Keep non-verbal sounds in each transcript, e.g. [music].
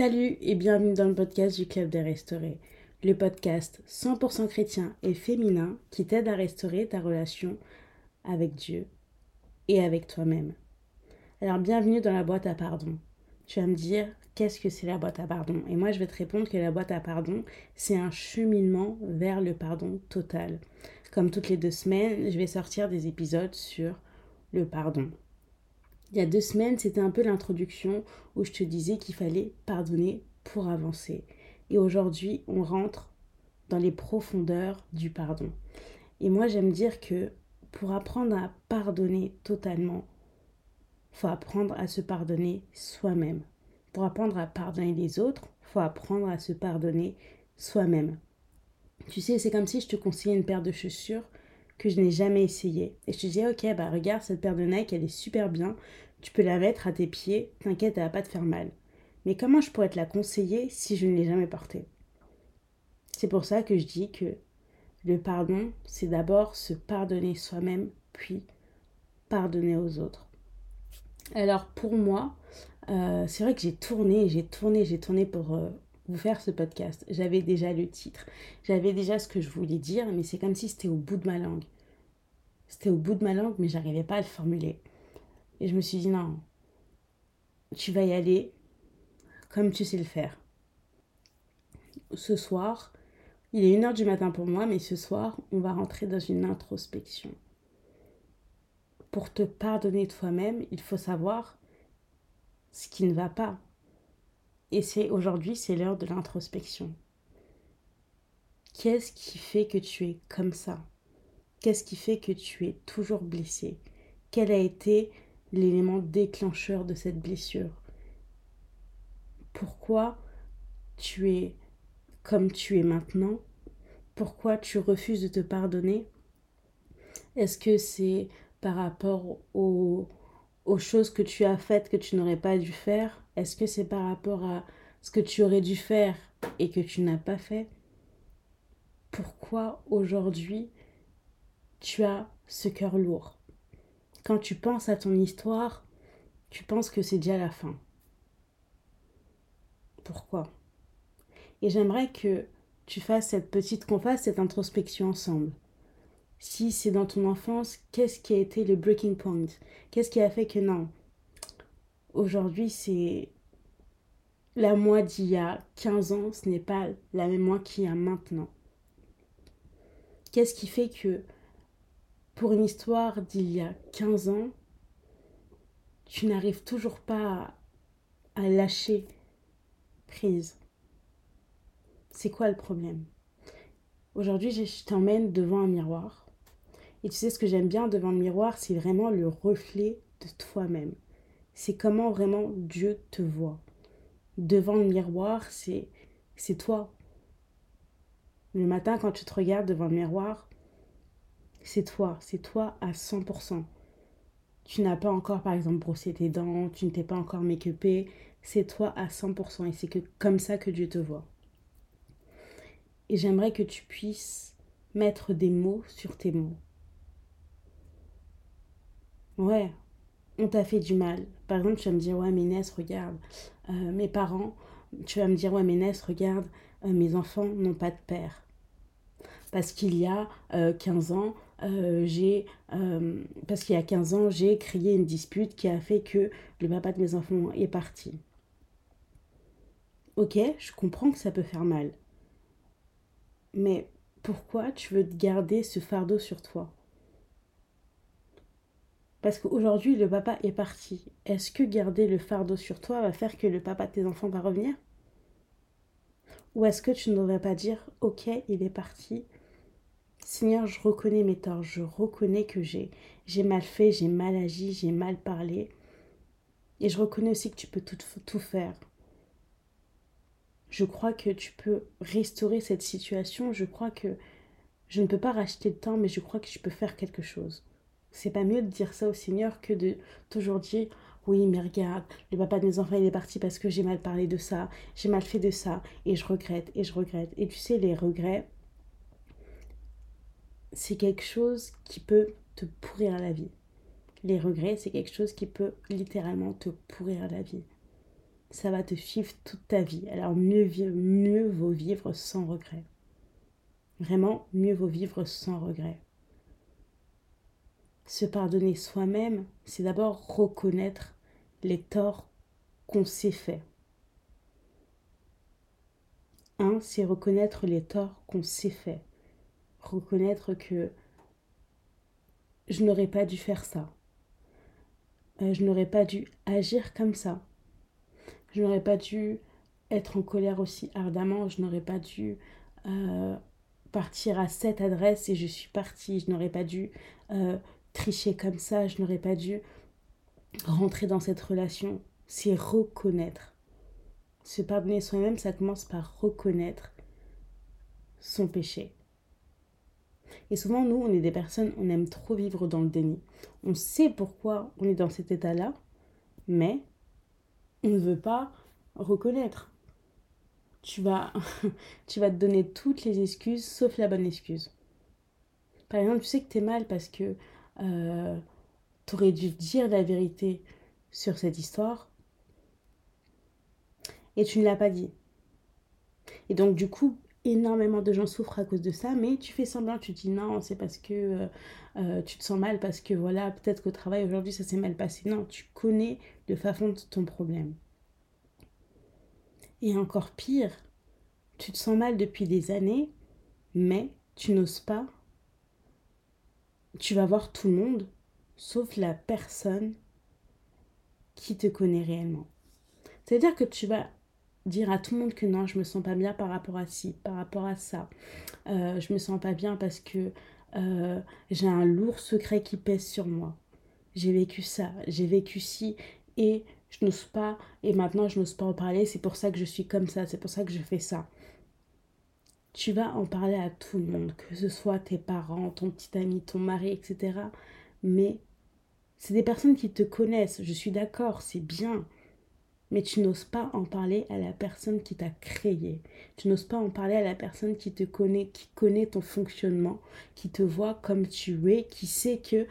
Salut et bienvenue dans le podcast du Club des Restaurés, le podcast 100% chrétien et féminin qui t'aide à restaurer ta relation avec Dieu et avec toi-même. Alors bienvenue dans la boîte à pardon. Tu vas me dire qu'est-ce que c'est la boîte à pardon? Et moi je vais te répondre que la boîte à pardon, c'est un cheminement vers le pardon total. Comme toutes les deux semaines, je vais sortir des épisodes sur le pardon. Il y a deux semaines, c'était un peu l'introduction où je te disais qu'il fallait pardonner pour avancer. Et aujourd'hui, on rentre dans les profondeurs du pardon. Et moi, j'aime dire que pour apprendre à pardonner totalement, faut apprendre à se pardonner soi-même. Pour apprendre à pardonner les autres, faut apprendre à se pardonner soi-même. Tu sais, c'est comme si je te conseillais une paire de chaussures que je n'ai jamais essayé. Et je te disais, ok, bah regarde, cette paire de Nike, elle est super bien. Tu peux la mettre à tes pieds, t'inquiète, elle va pas te faire mal. Mais comment je pourrais te la conseiller si je ne l'ai jamais portée? C'est pour ça que je dis que le pardon, c'est d'abord se pardonner soi-même, puis pardonner aux autres. Alors pour moi, euh, c'est vrai que j'ai tourné, j'ai tourné, j'ai tourné pour euh, vous faire ce podcast. J'avais déjà le titre, j'avais déjà ce que je voulais dire, mais c'est comme si c'était au bout de ma langue. C'était au bout de ma langue, mais j'arrivais pas à le formuler. Et je me suis dit non, tu vas y aller comme tu sais le faire. Ce soir, il est 1h du matin pour moi, mais ce soir, on va rentrer dans une introspection. Pour te pardonner toi-même, il faut savoir ce qui ne va pas. Et c'est aujourd'hui, c'est l'heure de l'introspection. Qu'est-ce qui fait que tu es comme ça? Qu'est-ce qui fait que tu es toujours blessé? Quel a été l'élément déclencheur de cette blessure? Pourquoi tu es comme tu es maintenant? Pourquoi tu refuses de te pardonner? Est-ce que c'est par rapport aux, choses que tu as faites que tu n'aurais pas dû faire? Est-ce que c'est par rapport à ce que tu aurais dû faire et que tu n'as pas fait? Pourquoi aujourd'hui tu as ce cœur lourd Quand tu penses à ton histoire, tu penses que c'est déjà la fin. Pourquoi? Et j'aimerais que tu fasses cette petite, qu'on cette introspection ensemble. Si c'est dans ton enfance, qu'est-ce qui a été le breaking point? Qu'est-ce qui a fait que non? Aujourd'hui, c'est la moi d'il y a 15 ans, ce n'est pas la même moi qu'il y a maintenant. Qu'est-ce qui fait que pour une histoire d'il y a 15 ans, tu n'arrives toujours pas à, lâcher prise C'est quoi le problème? Aujourd'hui, je t'emmène devant un miroir et tu sais, ce que j'aime bien devant le miroir, c'est vraiment le reflet de toi-même. C'est comment vraiment Dieu te voit. Devant le miroir, c'est c'est toi. Le matin, quand tu te regardes devant le miroir, c'est toi, c'est toi à 100%. Tu n'as pas encore, par exemple, brossé tes dents, tu ne t'es pas encore make-upé, c'est toi à 100%. Et c'est que comme ça que Dieu te voit. Et j'aimerais que tu puisses mettre des mots sur tes mots. Ouais, on t'a fait du mal. Par exemple, tu vas me dire, ouais, mais regarde, euh, mes parents, tu vas me dire, ouais, mais regarde, euh, mes enfants n'ont pas de père. Parce qu'il y a 15 euh, j'ai parce qu'il y a 15 ans, j'ai créé une dispute qui a fait que le papa de mes enfants est parti. Ok, je comprends que ça peut faire mal. Mais pourquoi tu veux garder ce fardeau sur toi? Parce qu'aujourd'hui, le papa est parti. Est-ce que garder le fardeau sur toi va faire que le papa de tes enfants va revenir? Ou est-ce que tu ne devrais pas dire, ok, il est parti. Seigneur, je reconnais mes torts, je reconnais que j'ai, j'ai mal fait, j'ai mal agi, j'ai mal parlé. Et je reconnais aussi que tu peux tout, faire. Je crois que tu peux restaurer cette situation. Je crois que je ne peux pas racheter le temps, mais je crois que tu peux faire quelque chose. C'est pas mieux de dire ça au Seigneur que de toujours dire oui, mais regarde, le papa de mes enfants, il est parti parce que j'ai mal parlé de ça, j'ai mal fait de ça, et je regrette, et je regrette. Et tu sais, les regrets, c'est quelque chose qui peut te pourrir la vie. Les regrets, c'est quelque chose qui peut littéralement te pourrir la vie. ça va te suivre toute ta vie. Alors mieux, mieux vaut vivre sans regret. Vraiment, mieux vaut vivre sans regret. Se pardonner soi-même, c'est d'abord reconnaître les torts qu'on s'est faits. Un, c'est reconnaître les torts qu'on s'est faits. Reconnaître que je n'aurais pas dû faire ça. Euh, je n'aurais pas dû agir comme ça. Je n'aurais pas dû être en colère aussi ardemment. Je n'aurais pas dû euh, partir à cette adresse et je suis partie. Je n'aurais pas dû euh, tricher comme ça. Je n'aurais pas dû rentrer dans cette relation. C'est reconnaître. Se pardonner soi-même, ça commence par reconnaître son péché. Et souvent, nous, on est des personnes, on aime trop vivre dans le déni. On sait pourquoi on est dans cet état-là, mais on ne veut pas reconnaître. Tu vas, [laughs] tu vas te donner toutes les excuses sauf la bonne excuse. Par exemple, tu sais que tu es mal parce que euh, tu aurais dû dire la vérité sur cette histoire et tu ne l'as pas dit. Et donc, du coup, énormément de gens souffrent à cause de ça, mais tu fais semblant, tu dis non, c'est parce que euh, euh, tu te sens mal, parce que voilà, peut-être qu'au travail aujourd'hui ça s'est mal passé. Non, tu connais de ton problème. Et encore pire, tu te sens mal depuis des années, mais tu n'oses pas. Tu vas voir tout le monde, sauf la personne qui te connaît réellement. C'est-à-dire que tu vas dire à tout le monde que non, je me sens pas bien par rapport à ci, par rapport à ça. Euh, je me sens pas bien parce que euh, j'ai un lourd secret qui pèse sur moi. J'ai vécu ça, j'ai vécu ci et je n'ose pas et maintenant je n'ose pas en parler, c'est pour ça que je suis comme ça, c'est pour ça que je fais ça. Tu vas en parler à tout le monde, que ce soit tes parents, ton petit ami, ton mari, etc. Mais c'est des personnes qui te connaissent, je suis d'accord, c'est bien mais tu n'oses pas en parler à la personne qui t'a créé. Tu n'oses pas en parler à la personne qui te connaît, qui connaît ton fonctionnement, qui te voit comme tu es, qui sait que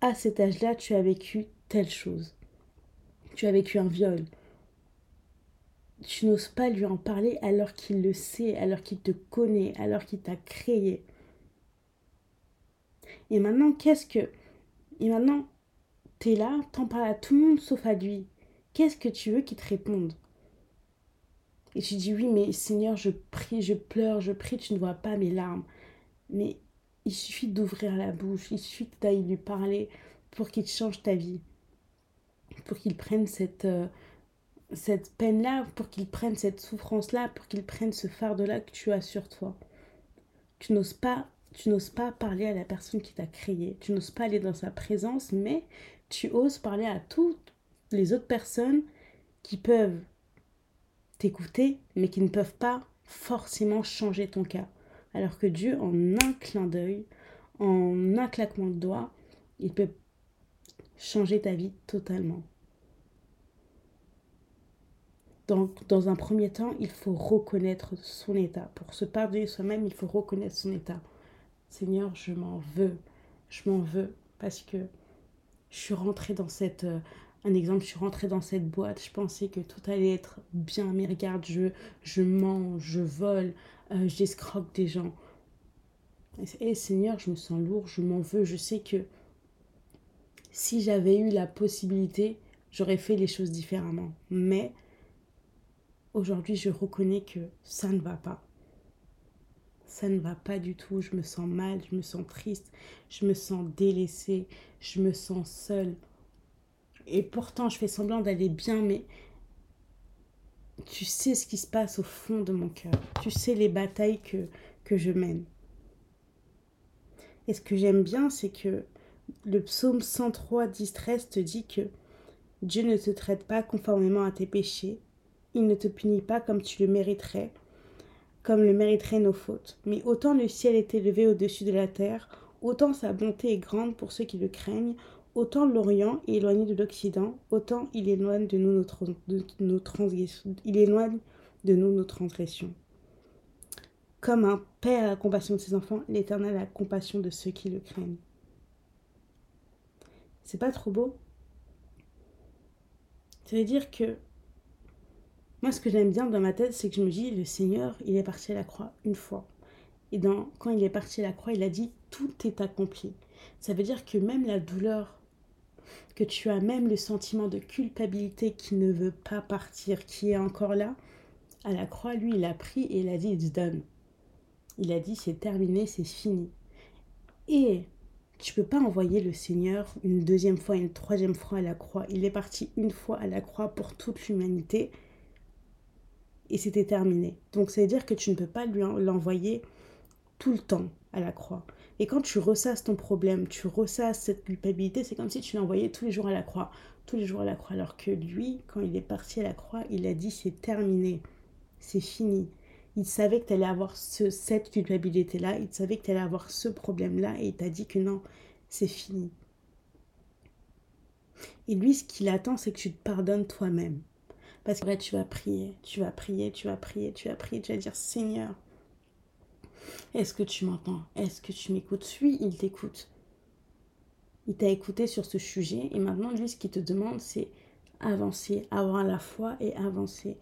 à cet âge-là, tu as vécu telle chose. Tu as vécu un viol. Tu n'oses pas lui en parler alors qu'il le sait, alors qu'il te connaît, alors qu'il t'a créé. Et maintenant, qu'est-ce que... Et maintenant, t'es là, t'en parles à tout le monde sauf à lui. Qu'est-ce que tu veux qu'il te réponde Et tu dis oui, mais Seigneur, je prie, je pleure, je prie, tu ne vois pas mes larmes. Mais il suffit d'ouvrir la bouche, il suffit que tu lui parler pour qu'il change ta vie, pour qu'il prenne cette, euh, cette peine-là, pour qu'il prenne cette souffrance-là, pour qu'il prenne ce fardeau-là que tu as sur toi. Tu n'oses pas, tu n'oses pas parler à la personne qui t'a créé, tu n'oses pas aller dans sa présence, mais tu oses parler à toute les autres personnes qui peuvent t'écouter, mais qui ne peuvent pas forcément changer ton cas. Alors que Dieu, en un clin d'œil, en un claquement de doigts, il peut changer ta vie totalement. Donc, dans un premier temps, il faut reconnaître son état. Pour se pardonner soi-même, il faut reconnaître son état. Seigneur, je m'en veux. Je m'en veux parce que je suis rentrée dans cette euh, un exemple, je suis rentrée dans cette boîte, je pensais que tout allait être bien, mais regarde, je, je mange, je vole, euh, j'escroque des gens. Et Seigneur, je me sens lourd, je m'en veux, je sais que si j'avais eu la possibilité, j'aurais fait les choses différemment. Mais aujourd'hui, je reconnais que ça ne va pas. Ça ne va pas du tout, je me sens mal, je me sens triste, je me sens délaissée, je me sens seule. Et pourtant, je fais semblant d'aller bien, mais tu sais ce qui se passe au fond de mon cœur. Tu sais les batailles que, que je mène. Et ce que j'aime bien, c'est que le psaume 103, 10, 13 te dit que Dieu ne te traite pas conformément à tes péchés. Il ne te punit pas comme tu le mériterais, comme le mériteraient nos fautes. Mais autant le ciel est élevé au-dessus de la terre, autant sa bonté est grande pour ceux qui le craignent, Autant l'Orient est éloigné de l'Occident, autant il éloigne de nous nos, transgressions. Il de nous nos transgressions. Comme un père a la compassion de ses enfants, l'Éternel a la compassion de ceux qui le craignent. C'est pas trop beau? Ça veut dire que Moi, ce que j'aime bien dans ma tête, c'est que je me dis, le Seigneur, il est parti à la croix une fois. Et quand il est parti à la croix, il a dit, tout est accompli. Ça veut dire que même la douleur, que tu as même le sentiment de culpabilité qui ne veut pas partir, qui est encore là, à la croix, lui, il a pris et il a dit, it's done. Il a dit, c'est terminé, c'est fini. Et tu peux pas envoyer le Seigneur une deuxième fois, une troisième fois à la croix. Il est parti une fois à la croix pour toute l'humanité et c'était terminé. Donc ça veut dire que tu ne peux pas lui l'envoyer tout le temps à la croix. Et quand tu ressasses ton problème, tu ressasses cette culpabilité, c'est comme si tu l'envoyais tous les jours à la croix, tous les jours à la croix. Alors que lui, quand il est parti à la croix, il a dit c'est terminé, c'est fini. Il savait que tu allais avoir ce, cette culpabilité-là, il savait que tu allais avoir ce problème-là, et il t'a dit que non, c'est fini. Et lui, ce qu'il attend, c'est que tu te pardonnes toi-même. Parce que tu vas prier, tu vas prier, tu vas prier, tu vas prier, tu vas dire Seigneur, est-ce que tu m'entends? Est-ce que tu m'écoutes? Oui, il t'écoute. Il t'a écouté sur ce sujet et maintenant, lui, ce qu'il te demande, c'est avancer, avoir la foi et avancer.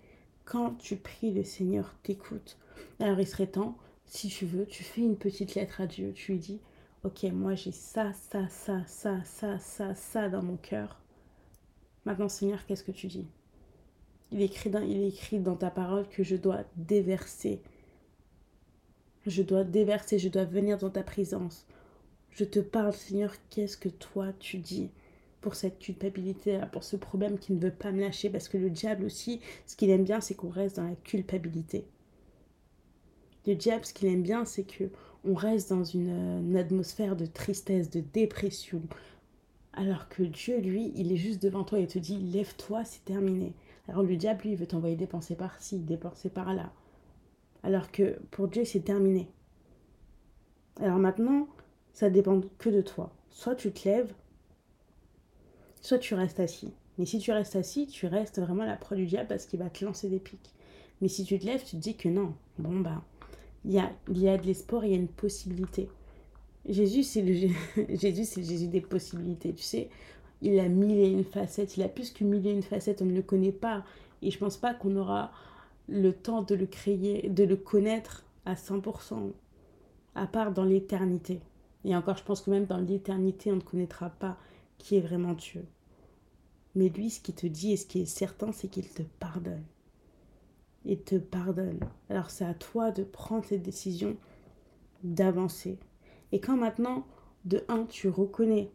Quand tu pries, le Seigneur t'écoute. Alors, il serait temps, si tu veux, tu fais une petite lettre à Dieu. Tu lui dis, ok, moi j'ai ça, ça, ça, ça, ça, ça, ça dans mon cœur. Maintenant, Seigneur, qu'est-ce que tu dis il écrit, il écrit dans ta parole que je dois déverser. Je dois déverser, je dois venir dans ta présence. Je te parle, Seigneur, qu'est-ce que toi tu dis pour cette culpabilité, pour ce problème qui ne veut pas me lâcher, parce que le diable aussi, ce qu'il aime bien, c'est qu'on reste dans la culpabilité. Le diable, ce qu'il aime bien, c'est que on reste dans une, atmosphère de tristesse, de dépression, alors que Dieu, lui, il est juste devant toi et te dit, lève-toi, c'est terminé. Alors le diable, lui, il veut t'envoyer des pensées par-ci, des pensées par-là. Alors que pour Dieu, c'est terminé. Alors maintenant, ça dépend que de toi. Soit tu te lèves, soit tu restes assis. Mais si tu restes assis, tu restes vraiment la proie du diable parce qu'il va te lancer des pics. Mais si tu te lèves, tu te dis que non. Bon, bah, il y a, y a de l'espoir, il y a une possibilité. Jésus, c'est le, [laughs] Jésus, c'est Jésus des possibilités. Tu sais, il a mille et une facettes. Il a plus que mille et une facettes. On ne le connaît pas. Et je pense pas qu'on aura le temps de le créer, de le connaître à 100%, à part dans l'éternité. Et encore, je pense que même dans l'éternité, on ne connaîtra pas qui est vraiment Dieu. Mais lui, ce qu'il te dit et ce qui est certain, c'est qu'il te pardonne. Il te pardonne. Alors c'est à toi de prendre cette décision, d'avancer. Et quand maintenant, de un, tu reconnais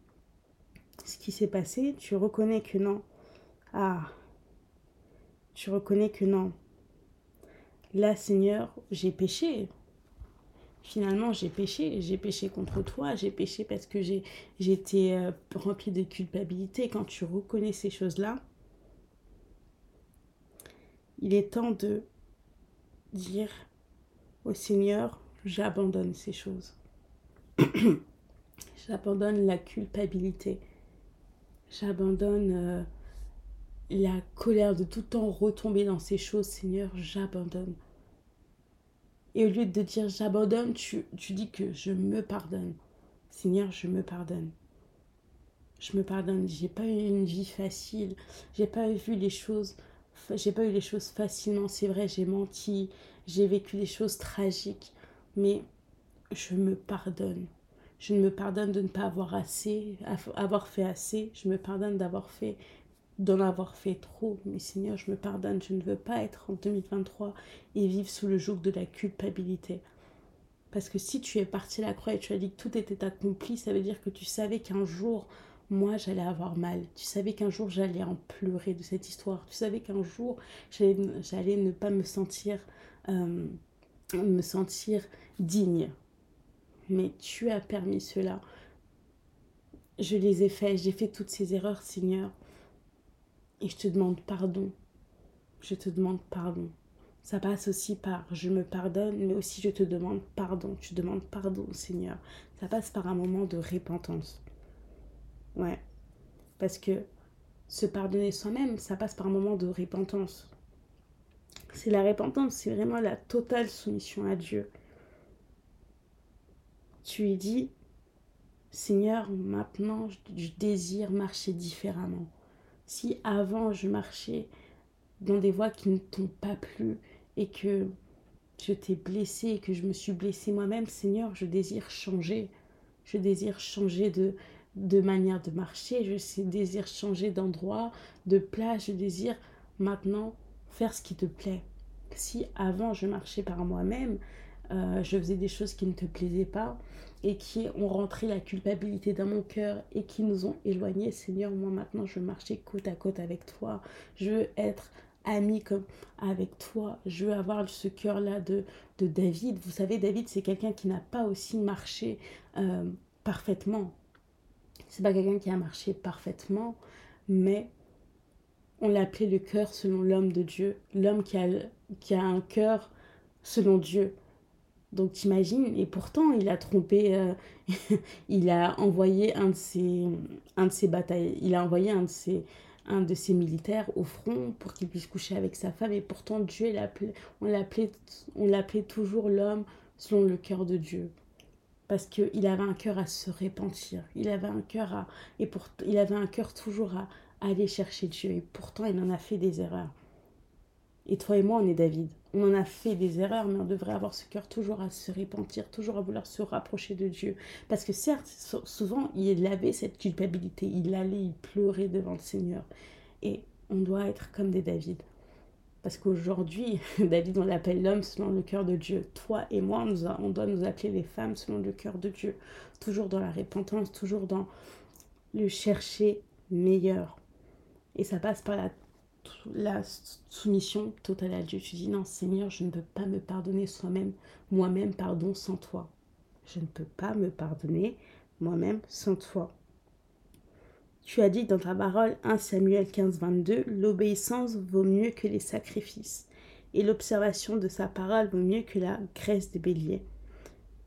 ce qui s'est passé, tu reconnais que non. Ah, tu reconnais que non. Là, Seigneur, j'ai péché. Finalement, j'ai péché. J'ai péché contre toi. J'ai péché parce que été euh, rempli de culpabilité. Quand tu reconnais ces choses-là, il est temps de dire au Seigneur, j'abandonne ces choses. [clears throat] j'abandonne la culpabilité J'abandonne euh, la colère de tout temps retomber dans ces choses, Seigneur, j'abandonne. Et au lieu de dire j'abandonne, tu, tu dis que je me pardonne. Seigneur, je me pardonne. Je me pardonne. J'ai pas eu une vie facile. J'ai pas vu les choses. J'ai pas eu les choses facilement. C'est vrai, j'ai menti. J'ai vécu des choses tragiques. Mais je me pardonne. Je me pardonne de ne pas avoir assez, avoir fait assez. Je me pardonne d'avoir fait, d'en avoir fait trop. Mais Seigneur, je me pardonne. Je ne veux pas être en 2023 et vivre sous le joug de la culpabilité. Parce que si tu es parti à la croix et tu as dit que tout était accompli, ça veut dire que tu savais qu'un jour, moi, j'allais avoir mal. Tu savais qu'un jour, j'allais en pleurer de cette histoire. Tu savais qu'un jour, j'allais ne pas me sentir, euh, me sentir digne mais tu as permis cela. Je les ai faits, j'ai fait toutes ces erreurs, Seigneur. Et je te demande pardon. Je te demande pardon. Ça passe aussi par je me pardonne, mais aussi je te demande pardon. Tu demandes pardon, Seigneur. Ça passe par un moment de repentance. Ouais. Parce que se pardonner soi-même, ça passe par un moment de repentance. C'est la repentance, c'est vraiment la totale soumission à Dieu tu lui dis, Seigneur, maintenant je désire marcher différemment. Si avant je marchais dans des voies qui ne t'ont pas plu et que je t'ai blessé et que je me suis blessée moi-même, Seigneur, je désire changer. Je désire changer de, de manière de marcher, je désire changer d'endroit, de place, je désire maintenant faire ce qui te plaît. Si avant je marchais par moi-même, euh, je faisais des choses qui ne te plaisaient pas et qui ont rentré la culpabilité dans mon cœur et qui nous ont éloignés, Seigneur, moi maintenant je veux marcher côte à côte avec toi. Je veux être ami comme avec toi. Je veux avoir ce cœur-là de, de David. Vous savez, David, c'est quelqu'un qui n'a pas aussi marché euh, parfaitement. C'est pas quelqu'un qui a marché parfaitement, mais on l'appelait le cœur selon l'homme de Dieu, l'homme qui a, qui a un cœur selon Dieu. Donc t'imagines, et pourtant il a trompé, euh, [laughs] il a envoyé un de ses, un de ses il a envoyé un de ses, un de ses militaires au front pour qu'il puisse coucher avec sa femme, et pourtant Dieu, on l'appelait, on l'appelait toujours l'homme selon le cœur de Dieu parce qu'il avait un cœur à se repentir, il avait un cœur à et pour, il avait un cœur toujours à, aller chercher Dieu et pourtant il en a fait des erreurs. Et toi et moi on est David, on en a fait des erreurs mais on devrait avoir ce cœur toujours à se repentir, toujours à vouloir se rapprocher de Dieu parce que certes souvent il avait cette culpabilité, il allait il pleurait devant le Seigneur et on doit être comme des David. Parce qu'aujourd'hui, [laughs] David, on l'appelle l'homme selon le cœur de Dieu. Toi et moi, on, doit nous appeler les femmes selon le cœur de Dieu. Toujours dans la repentance, toujours dans le chercher meilleur. Et ça passe par la, la soumission totale à Dieu. Tu dis, non, Seigneur, je ne peux pas me pardonner soi-même, moi-même, pardon, sans toi. Je ne peux pas me pardonner moi-même sans toi. Tu as dit dans ta parole 1 Samuel 15, 22, l'obéissance vaut mieux que les sacrifices, et l'observation de sa parole vaut mieux que la graisse de bélier.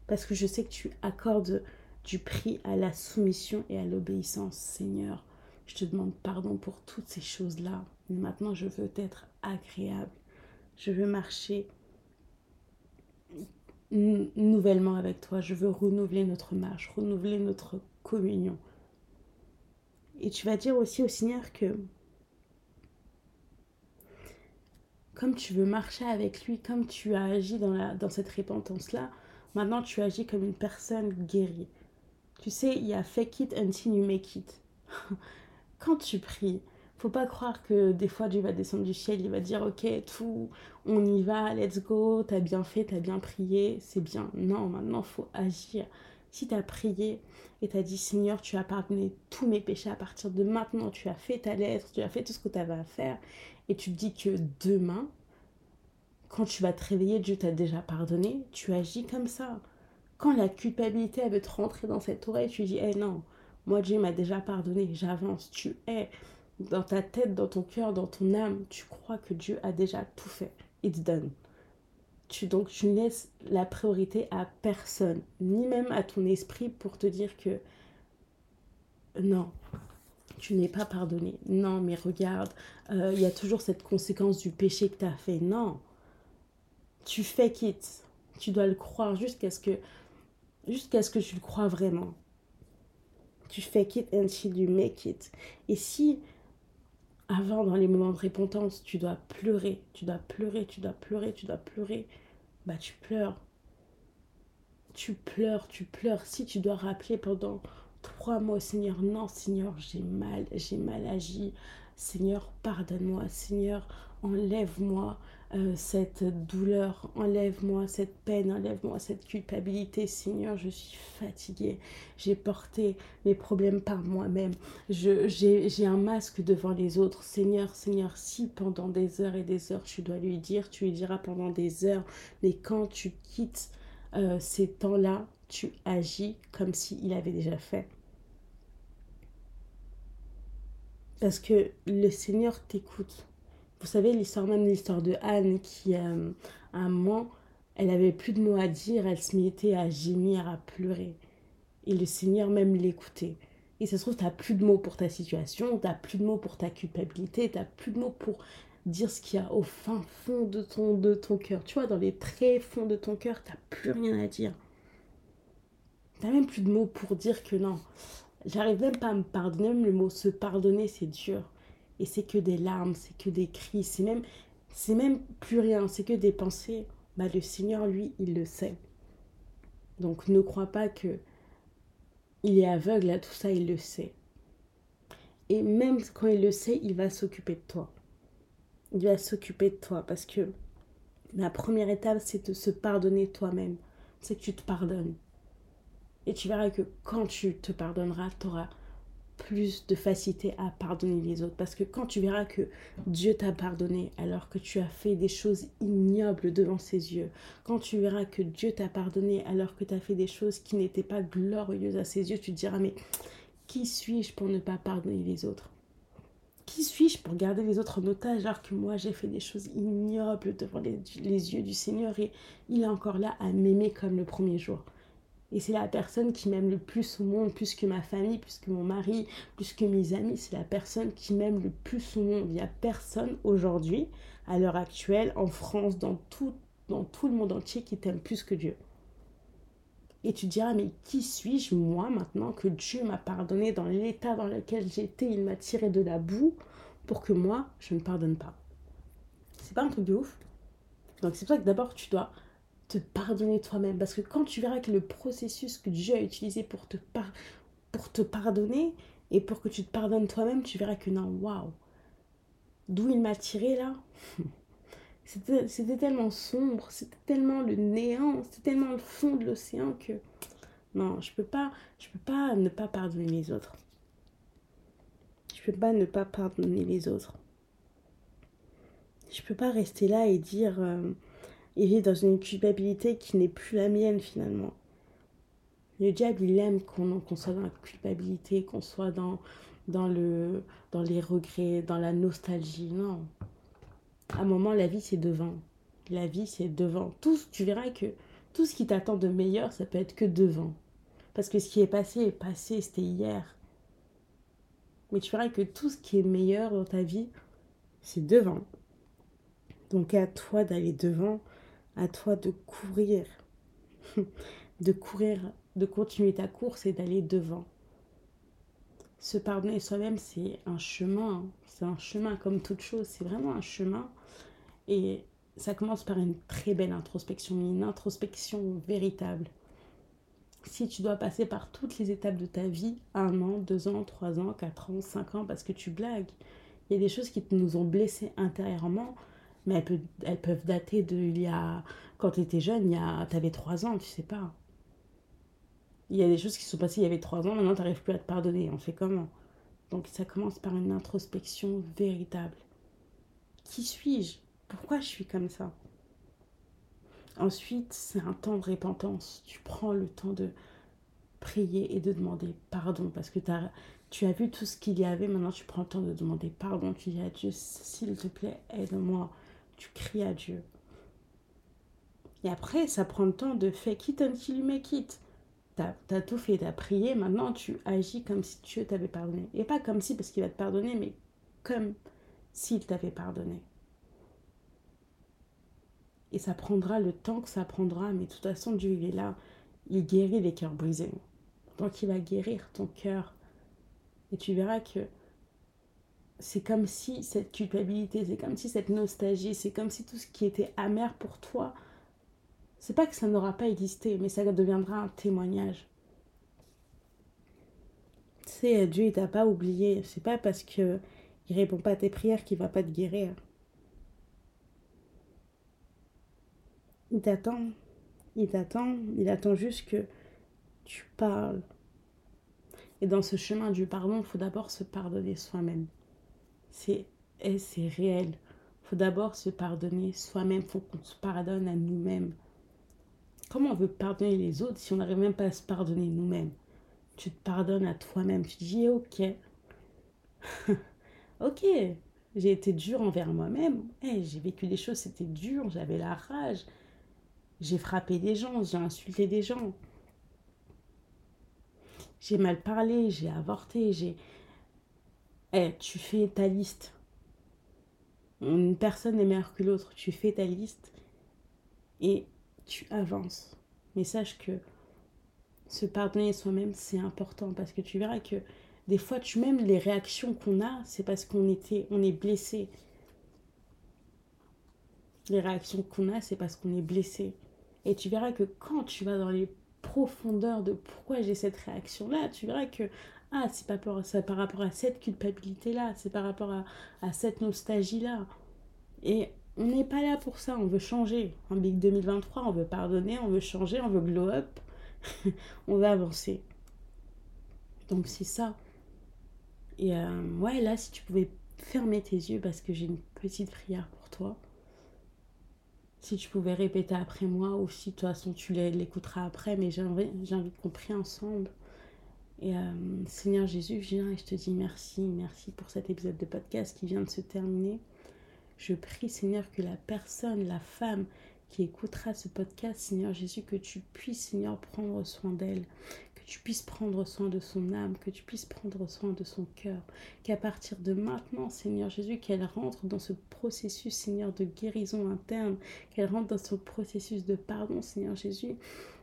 Parce que je sais que tu accordes du prix à la soumission et à l'obéissance, Seigneur. Je te demande pardon pour toutes ces choses-là. Maintenant, je veux être agréable. Je veux marcher nouvellement avec toi. Je veux renouveler notre marche, renouveler notre communion. Et tu vas dire aussi au Seigneur que comme tu veux marcher avec lui, comme tu as agi dans, la, dans cette repentance-là, maintenant tu agis comme une personne guérie. Tu sais, il y a fake it until you make it. [laughs] Quand tu pries, faut pas croire que des fois Dieu va descendre du ciel, il va dire ok, tout, on y va, let's go, t'as bien fait, t'as bien prié, c'est bien. Non, maintenant faut agir. Si tu as prié et tu as dit Seigneur, tu as pardonné tous mes péchés à partir de maintenant, tu as fait ta lettre, tu as fait tout ce que tu avais à faire, et tu te dis que demain, quand tu vas te réveiller, Dieu t'a déjà pardonné, tu agis comme ça. Quand la culpabilité elle veut te rentrer dans cette oreille, tu dis Eh non, moi Dieu m'a déjà pardonné, j'avance. Tu es dans ta tête, dans ton cœur, dans ton âme, tu crois que Dieu a déjà tout fait. It's done. Tu, donc tu laisses la priorité à personne, ni même à ton esprit pour te dire que non, tu n'es pas pardonné. Non, mais regarde, euh, il y a toujours cette conséquence du péché que tu as fait. Non, tu fais quitte. Tu dois le croire jusqu'à ce que jusqu'à ce que tu le crois vraiment. Tu fais it until you make it. Et si avant, dans les moments de repentance, tu dois pleurer, tu dois pleurer, tu dois pleurer, tu dois pleurer, bah tu pleures. Tu pleures, tu pleures. Si tu dois rappeler pendant trois mois, Seigneur, non, Seigneur, j'ai mal, j'ai mal agi. Seigneur, pardonne-moi. Seigneur, enlève-moi. Euh, cette douleur, enlève-moi cette peine, enlève-moi cette culpabilité. Seigneur, je suis fatiguée. J'ai porté mes problèmes par moi-même. J'ai un masque devant les autres. Seigneur, Seigneur, si pendant des heures et des heures tu dois lui dire, tu lui diras pendant des heures. Mais quand tu quittes euh, ces temps-là, tu agis comme s'il avait déjà fait. Parce que le Seigneur t'écoute. Vous savez, l'histoire même, l'histoire de Anne qui, euh, à un moment, elle avait plus de mots à dire, elle se mettait à gémir, à pleurer. Et le Seigneur même l'écoutait. Et ça se trouve, tu n'as plus de mots pour ta situation, tu n'as plus de mots pour ta culpabilité, tu n'as plus de mots pour dire ce qu'il y a au fin fond de ton, de ton cœur. Tu vois, dans les très fonds de ton cœur, tu n'as plus rien à dire. Tu n'as même plus de mots pour dire que non. J'arrive même pas à me pardonner, même le mot se pardonner, c'est dur. Et c'est que des larmes, c'est que des cris, c'est même, c'est même plus rien, c'est que des pensées. Bah, le Seigneur, lui, il le sait. Donc ne crois pas que il est aveugle à tout ça, il le sait. Et même quand il le sait, il va s'occuper de toi. Il va s'occuper de toi parce que la première étape, c'est de se pardonner toi-même. C'est que tu te pardonnes. Et tu verras que quand tu te pardonneras, tu auras plus de facilité à pardonner les autres. Parce que quand tu verras que Dieu t'a pardonné alors que tu as fait des choses ignobles devant ses yeux, quand tu verras que Dieu t'a pardonné alors que tu as fait des choses qui n'étaient pas glorieuses à ses yeux, tu te diras, mais qui suis-je pour ne pas pardonner les autres? Qui suis-je pour garder les autres en otage alors que moi j'ai fait des choses ignobles devant les, les yeux du Seigneur et il est encore là à m'aimer comme le premier jour? Et c'est la personne qui m'aime le plus au monde, plus que ma famille, plus que mon mari, plus que mes amis. C'est la personne qui m'aime le plus au monde. Il n'y a personne aujourd'hui, à l'heure actuelle, en France, dans tout, dans tout le monde entier, qui t'aime plus que Dieu. Et tu diras, mais qui suis-je, moi, maintenant que Dieu m'a pardonné dans l'état dans lequel j'étais? Il m'a tiré de la boue pour que moi, je ne pardonne pas. C'est pas un truc de ouf. Donc c'est pour ça que d'abord, tu dois te pardonner toi-même. Parce que quand tu verras que le processus que Dieu a utilisé pour te, pardonner et pour que tu te pardonnes toi-même, tu verras que non, waouh, d'où il m'a tiré là? [laughs] C'était tellement sombre, c'était tellement le néant, c'était tellement le fond de l'océan que non, je peux pas, je peux pas ne pas pardonner les autres. Je peux pas ne pas pardonner les autres. Je peux pas rester là et dire euh, il est dans une culpabilité qui n'est plus la mienne finalement. Le diable, il aime qu'on soit dans la culpabilité, qu'on soit dans, dans, le, dans les regrets, dans la nostalgie. Non. À un moment, la vie, c'est devant. La vie, c'est devant. Tout, tu verras que tout ce qui t'attend de meilleur, ça peut être que devant. Parce que ce qui est passé est passé, c'était hier. Mais tu verras que tout ce qui est meilleur dans ta vie, c'est devant. Donc à toi d'aller devant, à toi de courir, [laughs] de courir, de continuer ta course et d'aller devant. Se pardonner soi-même, c'est un chemin, c'est un chemin comme toute chose, c'est vraiment un chemin. Et ça commence par une très belle introspection, une introspection véritable. Si tu dois passer par toutes les étapes de ta vie, un an, deux ans, trois ans, quatre ans, cinq ans, parce que tu blagues, il y a des choses qui nous ont blessés intérieurement, mais elles, peuvent, dater de il y a quand tu étais jeune, il y a tu avais 3 ans, tu sais pas. Il y a des choses qui se sont passées il y avait 3 ans, maintenant tu n'arrives plus à te pardonner. On fait comment? Donc ça commence par une introspection véritable. Qui suis-je? Pourquoi je suis comme ça? Ensuite, c'est un temps de repentance. Tu prends le temps de prier et de demander pardon parce que as, tu as vu tout ce qu'il y avait. Maintenant, tu prends le temps de demander pardon. Tu dis à Dieu, s'il te plaît, aide-moi tu cries à Dieu. Et après, ça prend le temps de faire quitte until you make it. T'as as tout fait, t'as prié, maintenant tu agis comme si Dieu t'avait pardonné. Et pas comme si parce qu'il va te pardonner, mais comme s'il t'avait pardonné. Et ça prendra le temps que ça prendra, mais de toute façon, Dieu, il est là. Il guérit les cœurs brisés. Donc il va guérir ton cœur. Et tu verras que c'est comme si cette culpabilité, c'est comme si cette nostalgie, c'est comme si tout ce qui était amer pour toi, c'est pas que ça n'aura pas existé, mais ça deviendra un témoignage. Sais, Dieu, il t'a pas oublié. C'est pas parce que il répond pas à tes prières qu'il va pas te guérir. Il t'attend. Il t'attend. Il attend juste que tu parles. Et dans ce chemin du pardon, il faut d'abord se pardonner soi-même c'est c'est réel. faut d'abord se pardonner soi-même, faut qu'on se pardonne à nous-mêmes. Comment on veut pardonner les autres si on n'arrive même pas à se pardonner nous-mêmes? Tu te pardonnes à toi-même, tu dis ok. [laughs] ok, j'ai été dur envers moi-même. Hey, j'ai vécu des choses, c'était dur, j'avais la rage. J'ai frappé des gens, j'ai insulté des gens. J'ai mal parlé, j'ai avorté, j'ai eh, tu fais ta liste. Une personne est meilleure que l'autre. Tu fais ta liste et tu avances. Mais sache que se pardonner soi-même, c'est important parce que tu verras que Des fois, tu même les réactions qu'on a, c'est parce qu'on était, on est blessé. Les réactions qu'on a, c'est parce qu'on est blessé. Et tu verras que quand tu vas dans les profondeurs de pourquoi j'ai cette réaction-là, tu verras que ah, c'est pas par, rapport à cette culpabilité-là, c'est par rapport à, cette nostalgie-là. Et on n'est pas là pour ça, on veut changer. En Big 2023, on veut pardonner, on veut changer, on veut glow up, [laughs] on veut avancer. Donc c'est ça. Et euh, ouais, là, si tu pouvais fermer tes yeux parce que j'ai une petite prière pour toi. Si tu pouvais répéter après moi, ou si de toute façon tu l'écouteras après, mais envie qu'on prie ensemble. Et euh, Seigneur Jésus, je viens et je te dis merci, merci pour cet épisode de podcast qui vient de se terminer. Je prie, Seigneur, que la personne, la femme qui écoutera ce podcast, Seigneur Jésus, que tu puisses, Seigneur, prendre soin d'elle, que tu puisses prendre soin de son âme, que tu puisses prendre soin de son cœur, qu'à partir de maintenant, Seigneur Jésus, qu'elle rentre dans ce processus, Seigneur, de guérison interne, qu'elle rentre dans ce processus de pardon, Seigneur Jésus,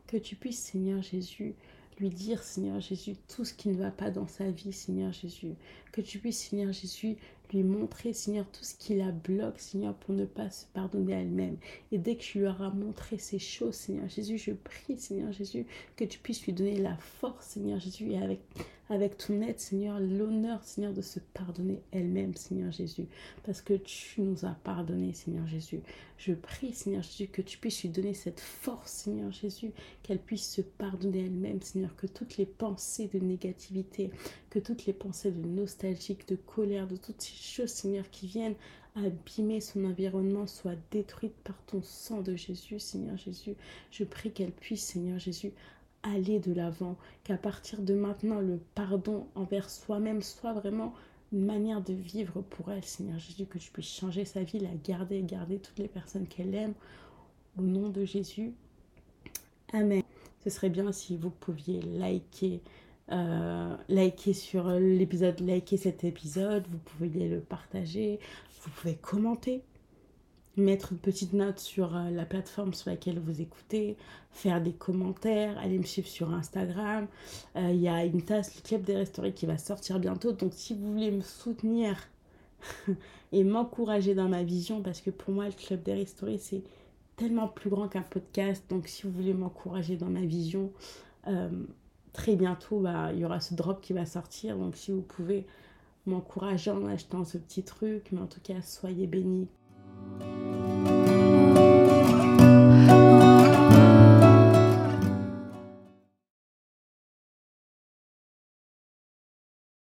que tu puisses, Seigneur Jésus, lui dire, Seigneur Jésus, tout ce qui ne va pas dans sa vie, Seigneur Jésus. Que tu puisses, Seigneur Jésus, montrer, Seigneur, tout ce qui la bloque, Seigneur, pour ne pas se pardonner elle-même. Et dès que tu lui auras montré ces choses, Seigneur Jésus, je prie, Seigneur Jésus, que tu puisses lui donner la force, Seigneur Jésus, et avec, avec ton aide, Seigneur, l'honneur, Seigneur, de se pardonner elle-même, Seigneur Jésus, parce que tu nous as pardonné, Seigneur Jésus. Je prie, Seigneur Jésus, que tu puisses lui donner cette force, Seigneur Jésus, qu'elle puisse se pardonner elle-même, Seigneur, que toutes les pensées de négativité, que toutes les pensées de nostalgique, de colère, de toutes ces choses, Seigneur, qui viennent abîmer son environnement soient détruites par ton sang de Jésus, Seigneur Jésus. Je prie qu'elle puisse, Seigneur Jésus, aller de l'avant, qu'à partir de maintenant, le pardon envers soi-même soit vraiment une manière de vivre pour elle, Seigneur Jésus, que tu puisses changer sa vie, la garder, garder toutes les personnes qu'elle aime. Au nom de Jésus. Amen. Ce serait bien si vous pouviez liker, euh, liker sur l'épisode, liker cet épisode, vous pouvez le partager, vous pouvez commenter, mettre une petite note sur euh, la plateforme sur laquelle vous écoutez, faire des commentaires, aller me suivre sur Instagram. Euh, il y a une tasse, le club des restaurants qui va sortir bientôt, donc si vous voulez me soutenir [laughs] et m'encourager dans ma vision, parce que pour moi le club des restaurants c'est tellement plus grand qu'un podcast, donc si vous voulez m'encourager dans ma vision, très bientôt, bah, il y aura ce drop qui va sortir. Donc, si vous pouvez m'encourager en achetant ce petit truc, mais en tout cas, soyez bénis.